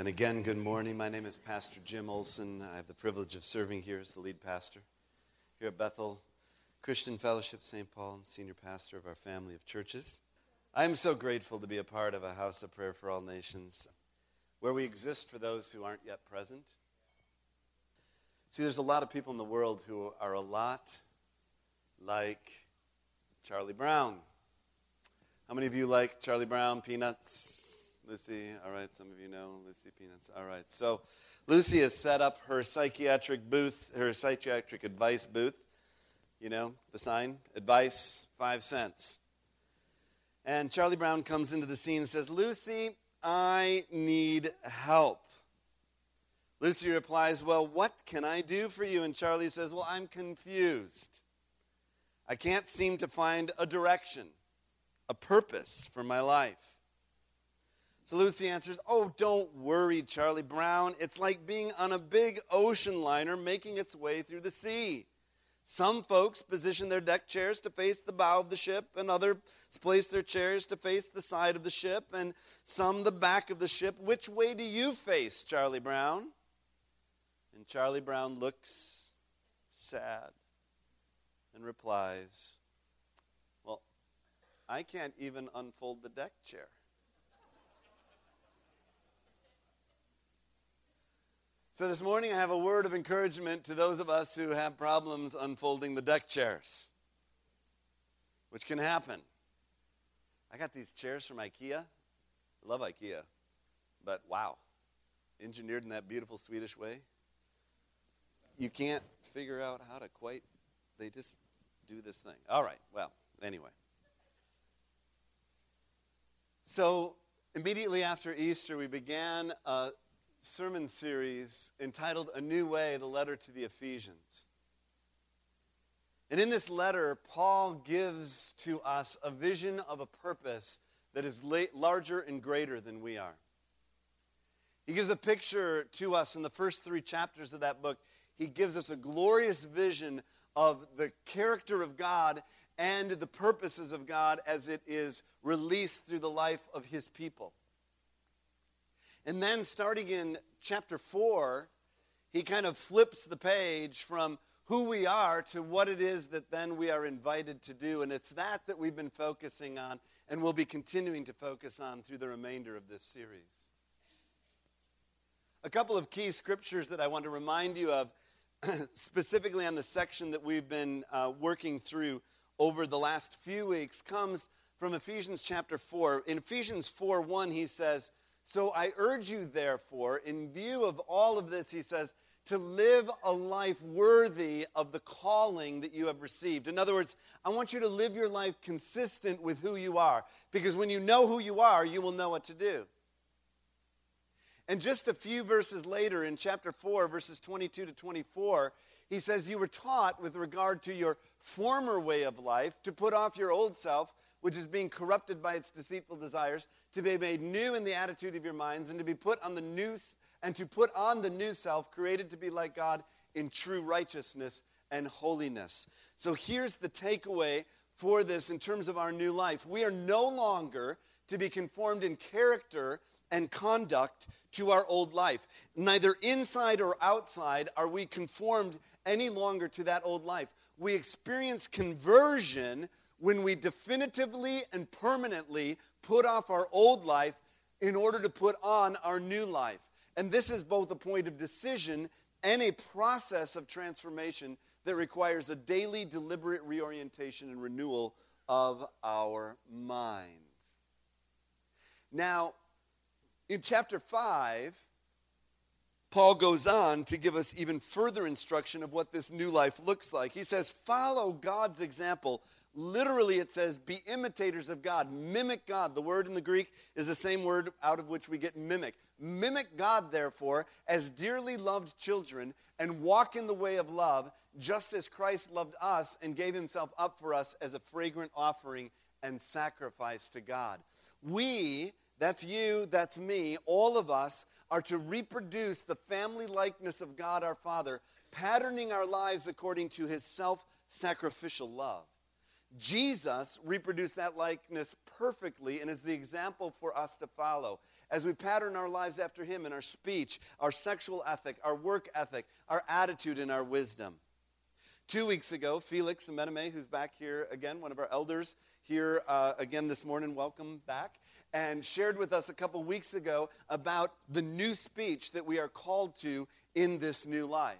And again, good morning. My name is Pastor Jim Olson. I have the privilege of serving here as the lead pastor here at Bethel Christian Fellowship St. Paul and senior pastor of our family of churches. I am so grateful to be a part of a house of prayer for all nations where we exist for those who aren't yet present. See, there's a lot of people in the world who are a lot like Charlie Brown. How many of you like Charlie Brown peanuts? Lucy, all right, some of you know Lucy Peanuts. All right, so Lucy has set up her psychiatric booth, her psychiatric advice booth. You know, the sign, advice, five cents. And Charlie Brown comes into the scene and says, Lucy, I need help. Lucy replies, Well, what can I do for you? And Charlie says, Well, I'm confused. I can't seem to find a direction, a purpose for my life. So Lucy answers, Oh, don't worry, Charlie Brown. It's like being on a big ocean liner making its way through the sea. Some folks position their deck chairs to face the bow of the ship, and others place their chairs to face the side of the ship, and some the back of the ship. Which way do you face, Charlie Brown? And Charlie Brown looks sad and replies, Well, I can't even unfold the deck chair. So, this morning I have a word of encouragement to those of us who have problems unfolding the deck chairs, which can happen. I got these chairs from IKEA. I love IKEA, but wow, engineered in that beautiful Swedish way. You can't figure out how to quite, they just do this thing. All right, well, anyway. So, immediately after Easter, we began a sermon series entitled A New Way, the letter to the Ephesians. And in this letter, Paul gives to us a vision of a purpose that is larger and greater than we are. He gives a picture to us in the first three chapters of that book. He gives us a glorious vision of the character of God and the purposes of God as it is released through the life of his people. And then starting in chapter 4, he kind of flips the page from who we are to what it is that then we are invited to do. And it's that that we've been focusing on and will be continuing to focus on through the remainder of this series. A couple of key scriptures that I want to remind you of, specifically on the section that we've been uh, working through over the last few weeks, comes from Ephesians chapter 4. In Ephesians 4 1, he says, so I urge you, therefore, in view of all of this, he says, to live a life worthy of the calling that you have received. In other words, I want you to live your life consistent with who you are, because when you know who you are, you will know what to do. And just a few verses later, in chapter 4, verses 22 to 24, he says, You were taught with regard to your former way of life to put off your old self which is being corrupted by its deceitful desires, to be made new in the attitude of your minds, and to be put on the new and to put on the new self, created to be like God in true righteousness and holiness. So here's the takeaway for this in terms of our new life. We are no longer to be conformed in character and conduct to our old life. Neither inside or outside are we conformed any longer to that old life. We experience conversion when we definitively and permanently put off our old life in order to put on our new life. And this is both a point of decision and a process of transformation that requires a daily, deliberate reorientation and renewal of our minds. Now, in chapter 5, Paul goes on to give us even further instruction of what this new life looks like. He says, Follow God's example Literally, it says, be imitators of God. Mimic God. The word in the Greek is the same word out of which we get mimic. Mimic God, therefore, as dearly loved children, and walk in the way of love, just as Christ loved us and gave himself up for us as a fragrant offering and sacrifice to God. We, that's you, that's me, all of us, are to reproduce the family likeness of God our Father, patterning our lives according to his self sacrificial love. Jesus reproduced that likeness perfectly and is the example for us to follow. as we pattern our lives after Him in our speech, our sexual ethic, our work ethic, our attitude, and our wisdom. Two weeks ago, Felix Ameneme, who's back here again, one of our elders here uh, again this morning, welcome back, and shared with us a couple weeks ago about the new speech that we are called to in this new life.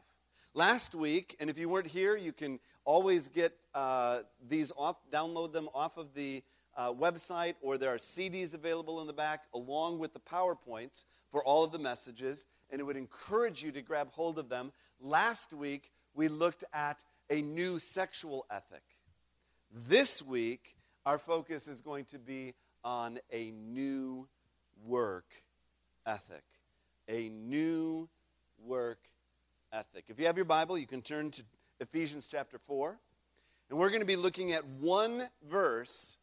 Last week, and if you weren't here, you can always get uh, these off, download them off of the uh, website, or there are CDs available in the back along with the PowerPoints for all of the messages, and it would encourage you to grab hold of them. Last week, we looked at a new sexual ethic. This week, our focus is going to be on a new work ethic. A new work ethic. If you have your Bible, you can turn to Ephesians chapter 4. And we're going to be looking at one verse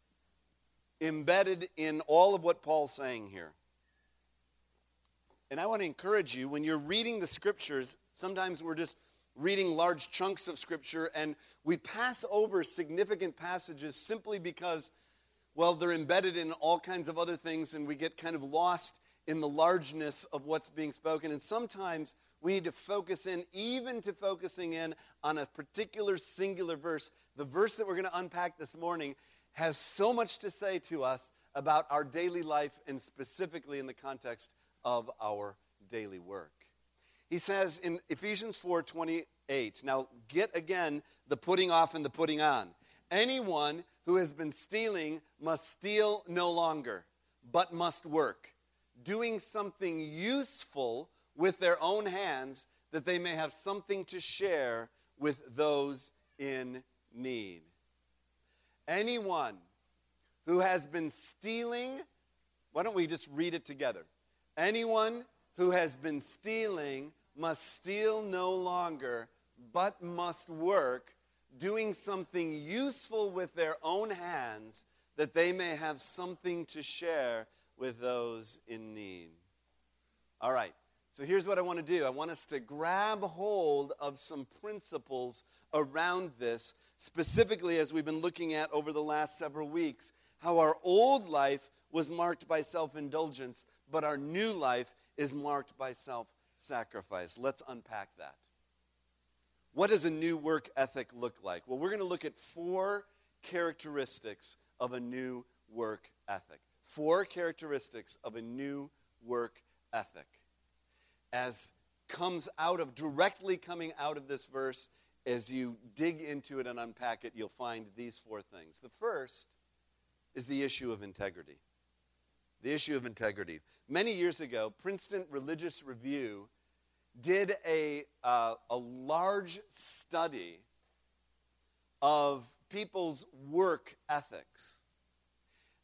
embedded in all of what Paul's saying here. And I want to encourage you when you're reading the scriptures, sometimes we're just reading large chunks of scripture and we pass over significant passages simply because, well, they're embedded in all kinds of other things and we get kind of lost in the largeness of what's being spoken. And sometimes we need to focus in, even to focusing in on a particular singular verse. The verse that we're going to unpack this morning has so much to say to us about our daily life and specifically in the context of our daily work. He says in Ephesians 4:28, now get again the putting off and the putting on. Anyone who has been stealing must steal no longer, but must work, doing something useful with their own hands that they may have something to share with those in need. Anyone who has been stealing, why don't we just read it together? Anyone who has been stealing must steal no longer, but must work, doing something useful with their own hands, that they may have something to share with those in need. All right, so here's what I want to do I want us to grab hold of some principles around this specifically as we've been looking at over the last several weeks, how our old life was marked by self indulgence, but our new life is marked by self sacrifice. Let's unpack that. What does a new work ethic look like? Well, we're going to look at four characteristics of a new work ethic. Four characteristics of a new work ethic. As comes out of, directly coming out of this verse, as you dig into it and unpack it, you'll find these four things. The first is the issue of integrity. The issue of integrity. Many years ago, Princeton Religious Review did a, uh, a large study of people's work ethics.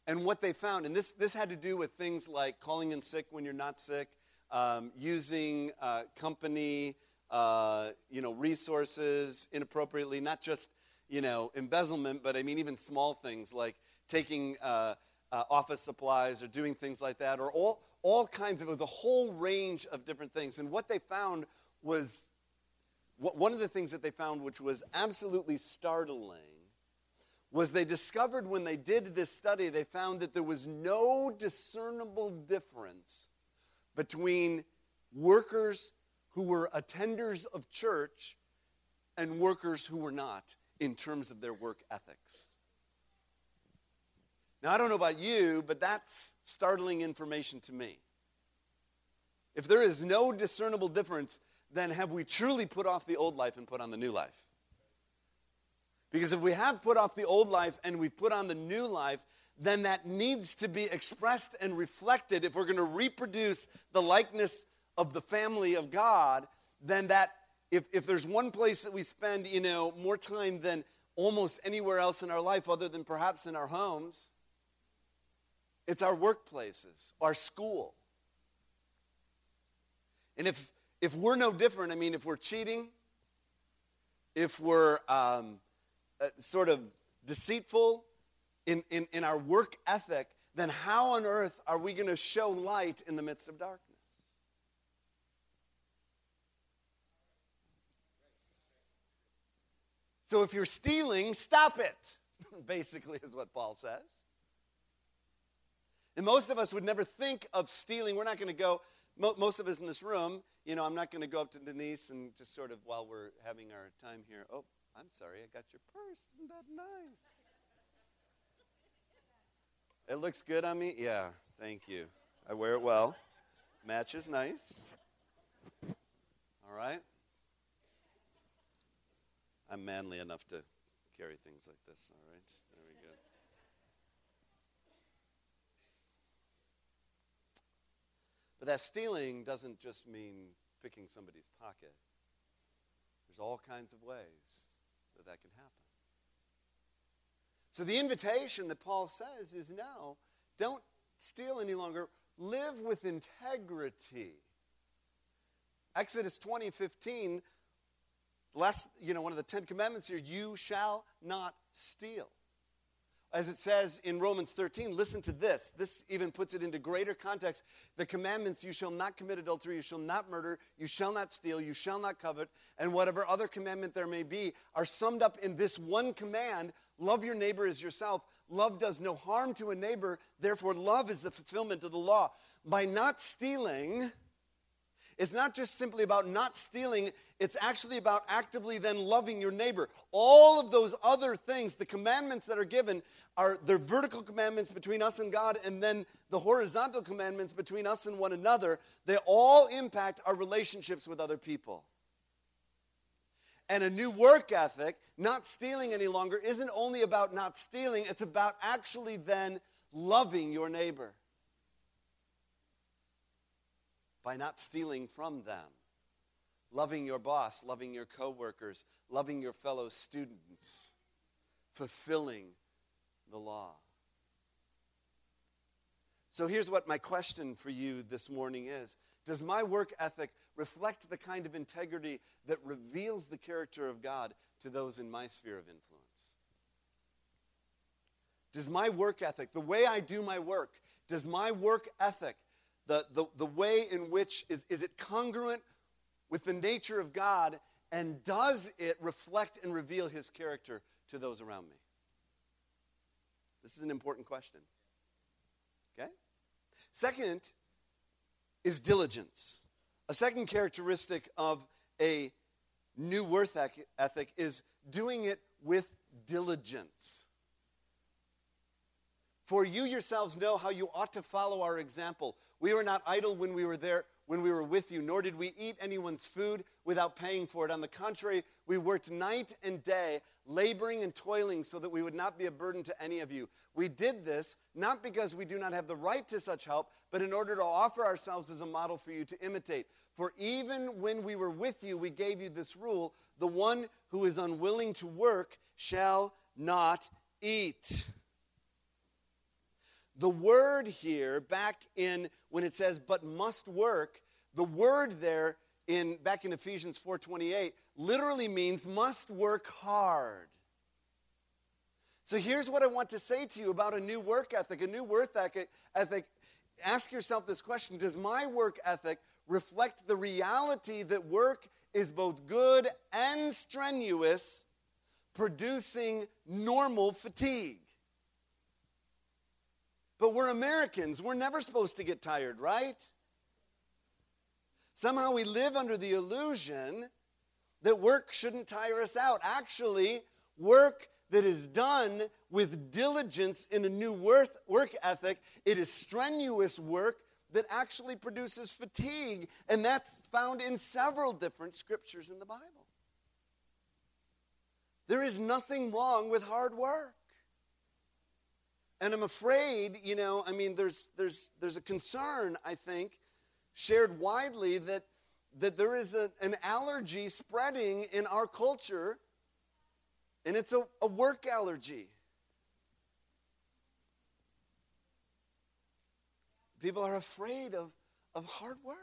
And what they found, and this, this had to do with things like calling in sick when you're not sick, um, using uh, company uh, you know, resources inappropriately, not just, you know, embezzlement, but I mean even small things like taking uh, uh, office supplies or doing things like that, or all, all kinds of, it was a whole range of different things. And what they found was, what, one of the things that they found which was absolutely startling was they discovered when they did this study, they found that there was no discernible difference between workers who were attenders of church and workers who were not in terms of their work ethics. Now, I don't know about you, but that's startling information to me. If there is no discernible difference, then have we truly put off the old life and put on the new life? Because if we have put off the old life and we've put on the new life, then that needs to be expressed and reflected if we're going to reproduce the likeness of the family of God, then that if, if there's one place that we spend, you know, more time than almost anywhere else in our life other than perhaps in our homes, it's our workplaces, our school. And if if we're no different, I mean, if we're cheating, if we're um, uh, sort of deceitful in, in, in our work ethic, then how on earth are we going to show light in the midst of darkness? So if you're stealing, stop it, basically, is what Paul says. And most of us would never think of stealing. We're not going to go, mo- most of us in this room, you know, I'm not going to go up to Denise and just sort of while we're having our time here, oh, I'm sorry, I got your purse. Isn't that nice? It looks good on me? Yeah, thank you. I wear it well. Matches nice. All right? I'm manly enough to carry things like this, all right? There we go. But that stealing doesn't just mean picking somebody's pocket. There's all kinds of ways that that can happen. So the invitation that Paul says is no, don't steal any longer. Live with integrity. Exodus 20, 15, last, you know, one of the Ten Commandments here, you shall not steal. As it says in Romans 13, listen to this. This even puts it into greater context. The commandments you shall not commit adultery, you shall not murder, you shall not steal, you shall not covet, and whatever other commandment there may be are summed up in this one command love your neighbor as yourself. Love does no harm to a neighbor, therefore, love is the fulfillment of the law. By not stealing, it's not just simply about not stealing, it's actually about actively then loving your neighbor. All of those other things, the commandments that are given, are the vertical commandments between us and God, and then the horizontal commandments between us and one another. They all impact our relationships with other people. And a new work ethic, not stealing any longer, isn't only about not stealing, it's about actually then loving your neighbor by not stealing from them, loving your boss, loving your coworkers, loving your fellow students, fulfilling the law. So here's what my question for you this morning is Does my work ethic reflect the kind of integrity that reveals the character of God to those in my sphere of influence? Does my work ethic, the way I do my work, does my work ethic the, the, the way in which is, is it congruent with the nature of God and does it reflect and reveal his character to those around me? This is an important question. Okay? Second is diligence. A second characteristic of a new worth ethic is doing it with diligence. For you yourselves know how you ought to follow our example. We were not idle when we were there, when we were with you, nor did we eat anyone's food without paying for it. On the contrary, we worked night and day, laboring and toiling so that we would not be a burden to any of you. We did this not because we do not have the right to such help, but in order to offer ourselves as a model for you to imitate. For even when we were with you, we gave you this rule the one who is unwilling to work shall not eat. The word here, back in when it says but must work, the word there in back in Ephesians 4:28 literally means must work hard. So here's what I want to say to you about a new work ethic, a new work ethic. ethic. Ask yourself this question Does my work ethic reflect the reality that work is both good and strenuous, producing normal fatigue? But we're Americans. We're never supposed to get tired, right? Somehow we live under the illusion that work shouldn't tire us out. Actually, work that is done with diligence in a new work, work ethic, it is strenuous work that actually produces fatigue. And that's found in several different scriptures in the Bible. There is nothing wrong with hard work. And I'm afraid, you know, I mean, there's, there's, there's a concern, I think, shared widely that, that there is a, an allergy spreading in our culture, and it's a, a work allergy. People are afraid of, of hard work.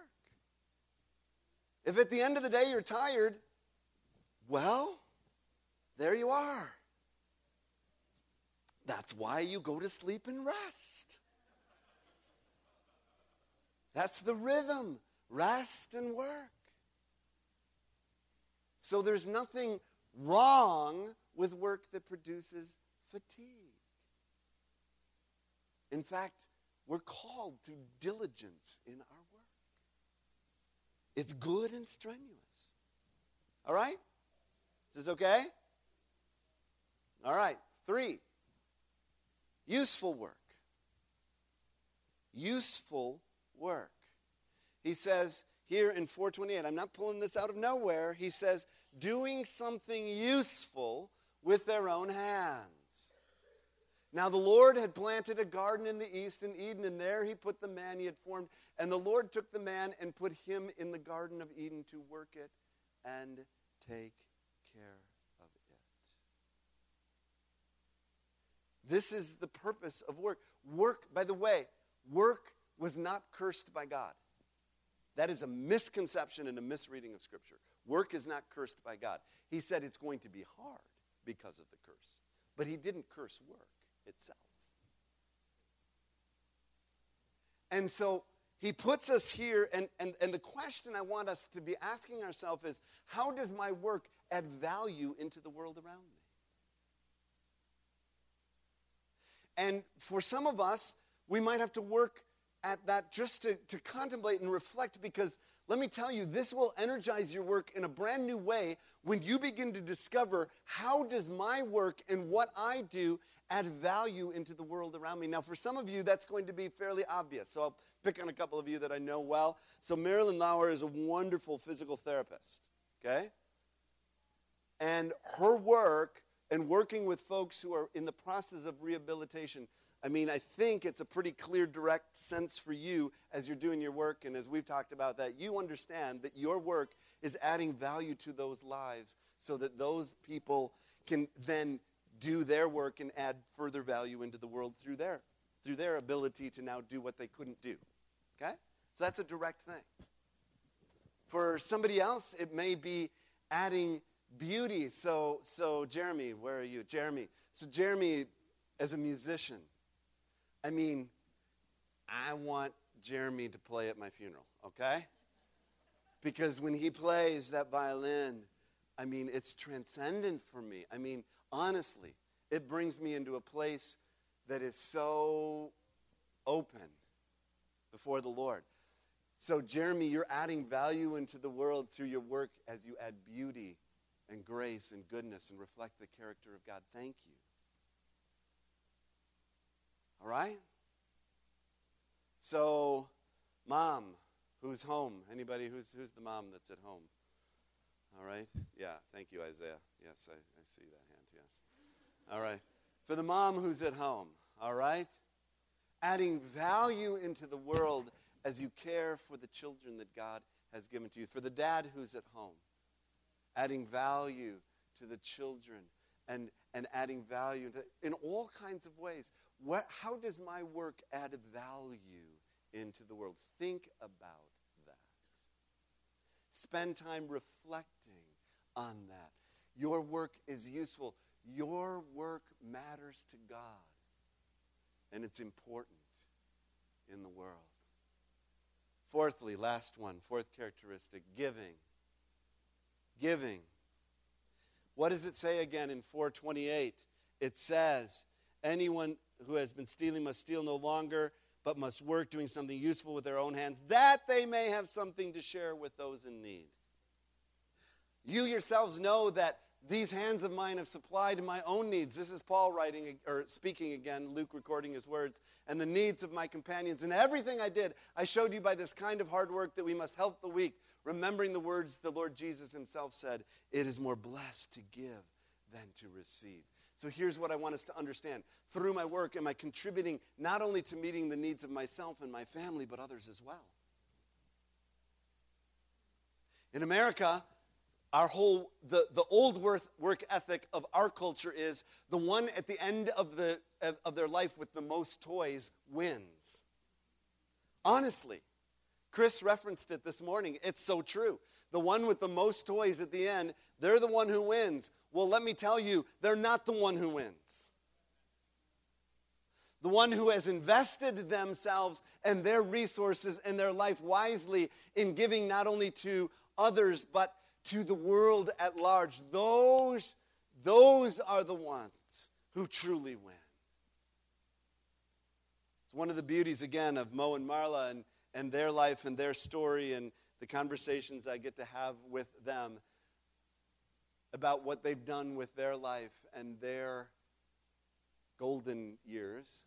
If at the end of the day you're tired, well, there you are. That's why you go to sleep and rest. That's the rhythm rest and work. So there's nothing wrong with work that produces fatigue. In fact, we're called to diligence in our work. It's good and strenuous. All right? Is this okay? All right. Three, useful work. Useful work. He says here in 428, I'm not pulling this out of nowhere. He says, doing something useful with their own hands. Now, the Lord had planted a garden in the east in Eden, and there he put the man he had formed. And the Lord took the man and put him in the Garden of Eden to work it and take care of it. This is the purpose of work. Work, by the way, work was not cursed by God. That is a misconception and a misreading of Scripture. Work is not cursed by God. He said it's going to be hard because of the curse, but He didn't curse work itself. And so he puts us here, and, and, and the question I want us to be asking ourselves is how does my work add value into the world around me? And for some of us, we might have to work at that just to, to contemplate and reflect because let me tell you, this will energize your work in a brand new way when you begin to discover how does my work and what I do add value into the world around me. Now, for some of you, that's going to be fairly obvious. So I'll pick on a couple of you that I know well. So Marilyn Lauer is a wonderful physical therapist, okay? And her work and working with folks who are in the process of rehabilitation I mean, I think it's a pretty clear, direct sense for you as you're doing your work, and as we've talked about that, you understand that your work is adding value to those lives so that those people can then do their work and add further value into the world through their through their ability to now do what they couldn't do. Okay? So that's a direct thing. For somebody else, it may be adding beauty. So so Jeremy, where are you? Jeremy. So Jeremy as a musician, I mean, I want Jeremy to play at my funeral, okay? Because when he plays that violin, I mean, it's transcendent for me. I mean, honestly, it brings me into a place that is so open before the Lord. So, Jeremy, you're adding value into the world through your work as you add beauty and grace and goodness and reflect the character of God. Thank you. All right? So, mom, who's home? Anybody who's, who's the mom that's at home? All right? Yeah, thank you, Isaiah. Yes, I, I see that hand, yes. All right. For the mom who's at home, all right? Adding value into the world as you care for the children that God has given to you. For the dad who's at home, adding value to the children and, and adding value to, in all kinds of ways. What, how does my work add value into the world? Think about that. Spend time reflecting on that. Your work is useful. Your work matters to God. And it's important in the world. Fourthly, last one, fourth characteristic giving. Giving. What does it say again in 428? It says, Anyone who has been stealing must steal no longer, but must work doing something useful with their own hands, that they may have something to share with those in need. You yourselves know that these hands of mine have supplied my own needs. This is Paul writing or speaking again, Luke recording his words, and the needs of my companions. And everything I did, I showed you by this kind of hard work that we must help the weak, remembering the words the Lord Jesus himself said It is more blessed to give than to receive. So here's what I want us to understand. Through my work, am I contributing not only to meeting the needs of myself and my family, but others as well? In America, our whole the, the old work, work ethic of our culture is the one at the end of, the, of, of their life with the most toys wins. Honestly, Chris referenced it this morning. It's so true. The one with the most toys at the end, they're the one who wins. Well, let me tell you, they're not the one who wins. The one who has invested themselves and their resources and their life wisely in giving not only to others, but to the world at large. Those, those are the ones who truly win. It's one of the beauties, again, of Mo and Marla and, and their life and their story and the conversations I get to have with them about what they've done with their life and their golden years,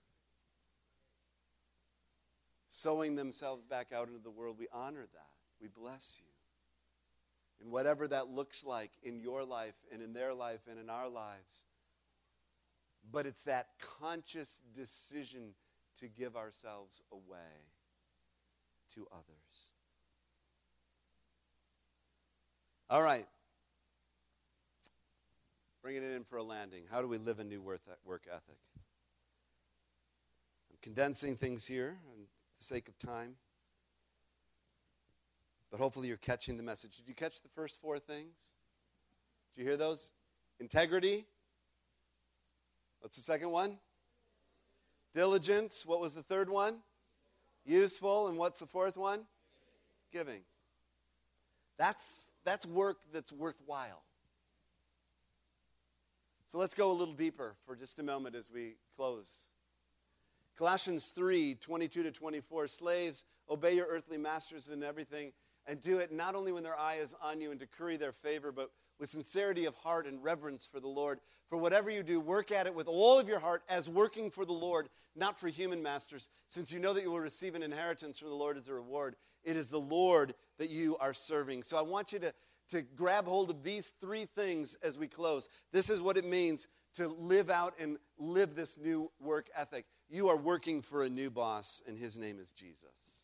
sowing themselves back out into the world. We honor that. We bless you. And whatever that looks like in your life and in their life and in our lives. But it's that conscious decision to give ourselves away to others. All right. Bringing it in for a landing. How do we live a new work ethic? I'm condensing things here for the sake of time. But hopefully you're catching the message. Did you catch the first four things? Did you hear those? Integrity. What's the second one? Diligence. What was the third one? Useful. And what's the fourth one? Giving. That's, that's work that's worthwhile. So let's go a little deeper for just a moment as we close. Colossians 3 22 to 24. Slaves, obey your earthly masters in everything, and do it not only when their eye is on you and to curry their favor, but with sincerity of heart and reverence for the Lord. For whatever you do, work at it with all of your heart as working for the Lord, not for human masters, since you know that you will receive an inheritance from the Lord as a reward. It is the Lord that you are serving. So I want you to, to grab hold of these three things as we close. This is what it means to live out and live this new work ethic. You are working for a new boss, and his name is Jesus.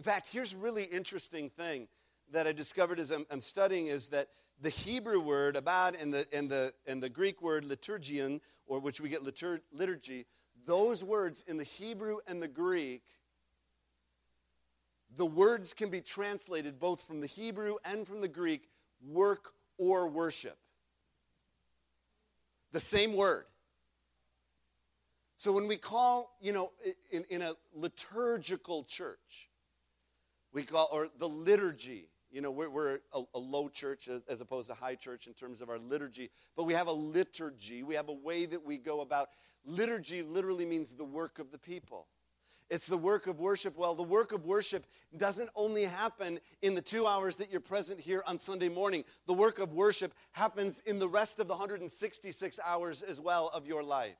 In fact, here's a really interesting thing that I discovered as I'm, I'm, studying is that the Hebrew word abad and the, and the, and the Greek word liturgian, or which we get litur- liturgy, those words in the Hebrew and the Greek, the words can be translated both from the Hebrew and from the Greek work or worship. The same word. So when we call, you know, in, in a liturgical church, we call, or the liturgy, you know, we're, we're a, a, low church as, as, opposed to high church in terms of our liturgy, but we have a liturgy. We have a way that we go about. Liturgy literally means the work of the people. It's the work of worship. Well, the work of worship doesn't only happen in the two hours that you're present here on Sunday morning. The work of worship happens in the rest of the 166 hours as well of your life.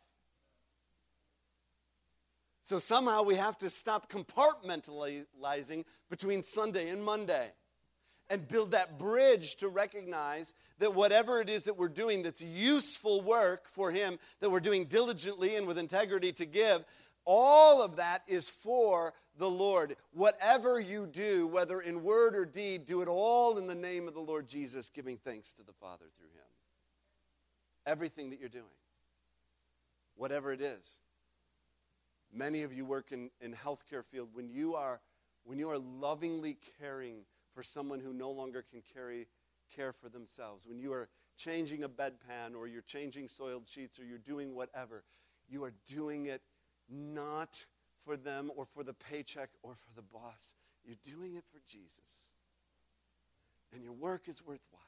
So somehow we have to stop compartmentalizing between Sunday and Monday and build that bridge to recognize that whatever it is that we're doing that's useful work for Him, that we're doing diligently and with integrity to give, all of that is for the Lord. Whatever you do, whether in word or deed, do it all in the name of the Lord Jesus, giving thanks to the Father through Him. Everything that you're doing, whatever it is. Many of you work in, in healthcare field. When you are when you are lovingly caring for someone who no longer can carry care for themselves. When you are changing a bedpan or you're changing soiled sheets or you're doing whatever, you are doing it not for them or for the paycheck or for the boss. You're doing it for Jesus. And your work is worthwhile.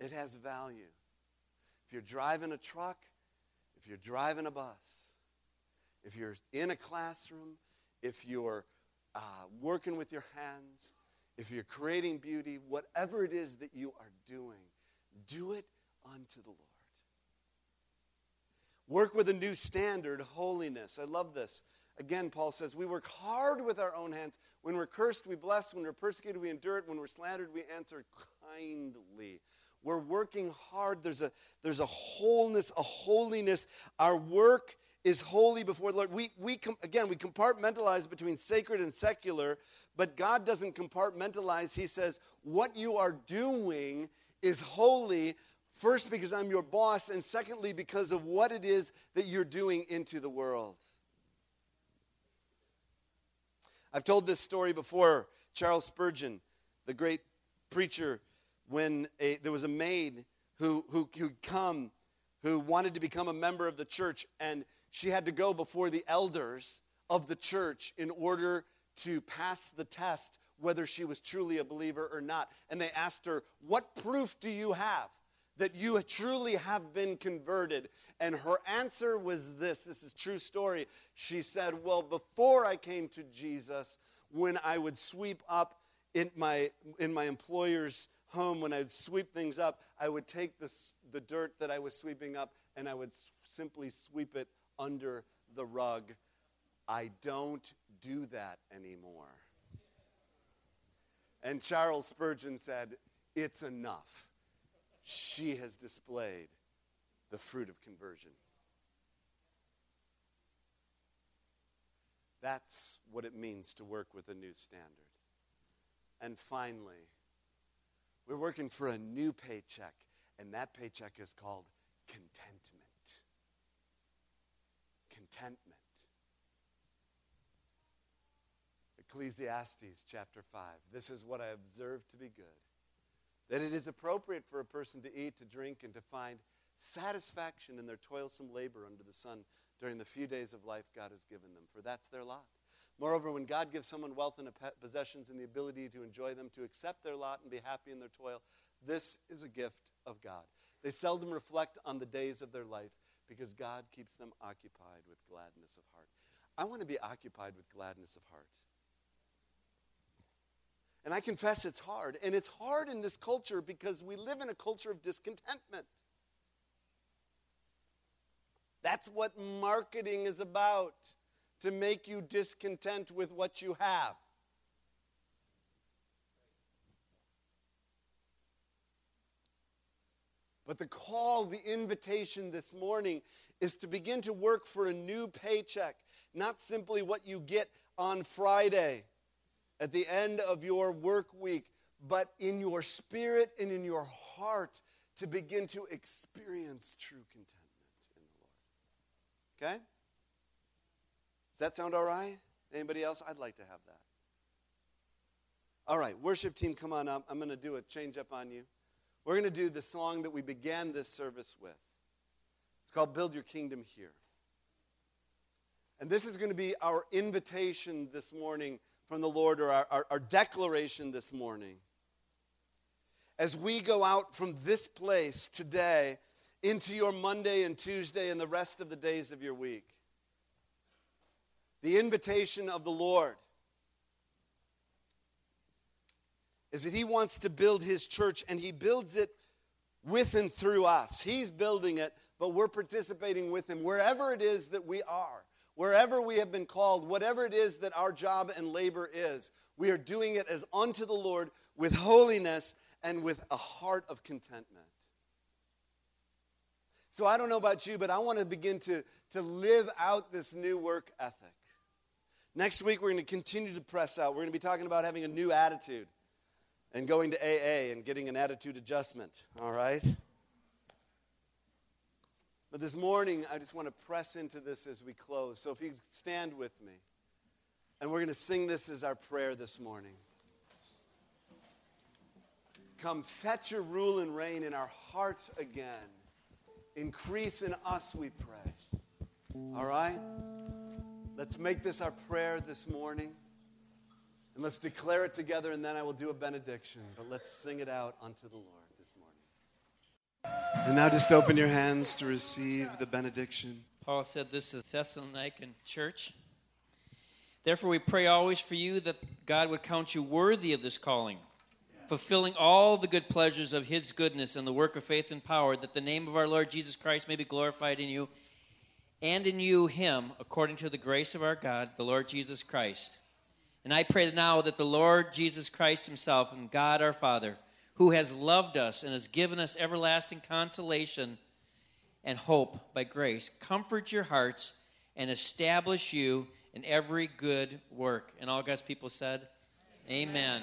It has value. If you're driving a truck, if you're driving a bus, if you're in a classroom, if you're uh, working with your hands, if you're creating beauty, whatever it is that you are doing, do it unto the Lord. Work with a new standard, holiness. I love this. Again, Paul says, We work hard with our own hands. When we're cursed, we bless. When we're persecuted, we endure it. When we're slandered, we answer kindly. We're working hard. There's a, there's a wholeness, a holiness. Our work is holy before the Lord. We, we com- again, we compartmentalize between sacred and secular, but God doesn't compartmentalize. He says, what you are doing is holy, first because I'm your boss, and secondly because of what it is that you're doing into the world. I've told this story before. Charles Spurgeon, the great preacher, when a, there was a maid who, who, who'd come who wanted to become a member of the church, and she had to go before the elders of the church in order to pass the test whether she was truly a believer or not. And they asked her, What proof do you have that you truly have been converted? And her answer was this this is true story. She said, Well, before I came to Jesus, when I would sweep up in my, in my employer's home, when I would sweep things up, I would take the, the dirt that I was sweeping up and I would s- simply sweep it under the rug. I don't do that anymore. And Charles Spurgeon said, It's enough. She has displayed the fruit of conversion. That's what it means to work with a new standard. And finally, we're working for a new paycheck, and that paycheck is called contentment. Contentment. Ecclesiastes chapter 5. This is what I observe to be good that it is appropriate for a person to eat, to drink, and to find satisfaction in their toilsome labor under the sun during the few days of life God has given them, for that's their lot. Moreover, when God gives someone wealth and possessions and the ability to enjoy them, to accept their lot and be happy in their toil, this is a gift of God. They seldom reflect on the days of their life because God keeps them occupied with gladness of heart. I want to be occupied with gladness of heart. And I confess it's hard. And it's hard in this culture because we live in a culture of discontentment. That's what marketing is about to make you discontent with what you have. But the call, the invitation this morning is to begin to work for a new paycheck, not simply what you get on Friday at the end of your work week, but in your spirit and in your heart to begin to experience true contentment in the Lord. Okay? Does that sound all right? Anybody else? I'd like to have that. All right, worship team, come on up. I'm going to do a change up on you. We're going to do the song that we began this service with. It's called Build Your Kingdom Here. And this is going to be our invitation this morning from the Lord or our, our, our declaration this morning. As we go out from this place today into your Monday and Tuesday and the rest of the days of your week, the invitation of the Lord is that He wants to build His church and He builds it with and through us. He's building it, but we're participating with Him wherever it is that we are. Wherever we have been called, whatever it is that our job and labor is, we are doing it as unto the Lord with holiness and with a heart of contentment. So I don't know about you, but I want to begin to, to live out this new work ethic. Next week, we're going to continue to press out. We're going to be talking about having a new attitude and going to AA and getting an attitude adjustment, all right? But this morning, I just want to press into this as we close. So if you stand with me, and we're going to sing this as our prayer this morning. Come, set your rule and reign in our hearts again. Increase in us, we pray. All right? Let's make this our prayer this morning. And let's declare it together, and then I will do a benediction. But let's sing it out unto the Lord. And now just open your hands to receive the benediction. Paul said this to the Thessalonican church. Therefore, we pray always for you that God would count you worthy of this calling, fulfilling all the good pleasures of his goodness and the work of faith and power, that the name of our Lord Jesus Christ may be glorified in you, and in you, him, according to the grace of our God, the Lord Jesus Christ. And I pray now that the Lord Jesus Christ himself and God our Father, who has loved us and has given us everlasting consolation and hope by grace. Comfort your hearts and establish you in every good work. And all God's people said, Amen. Amen.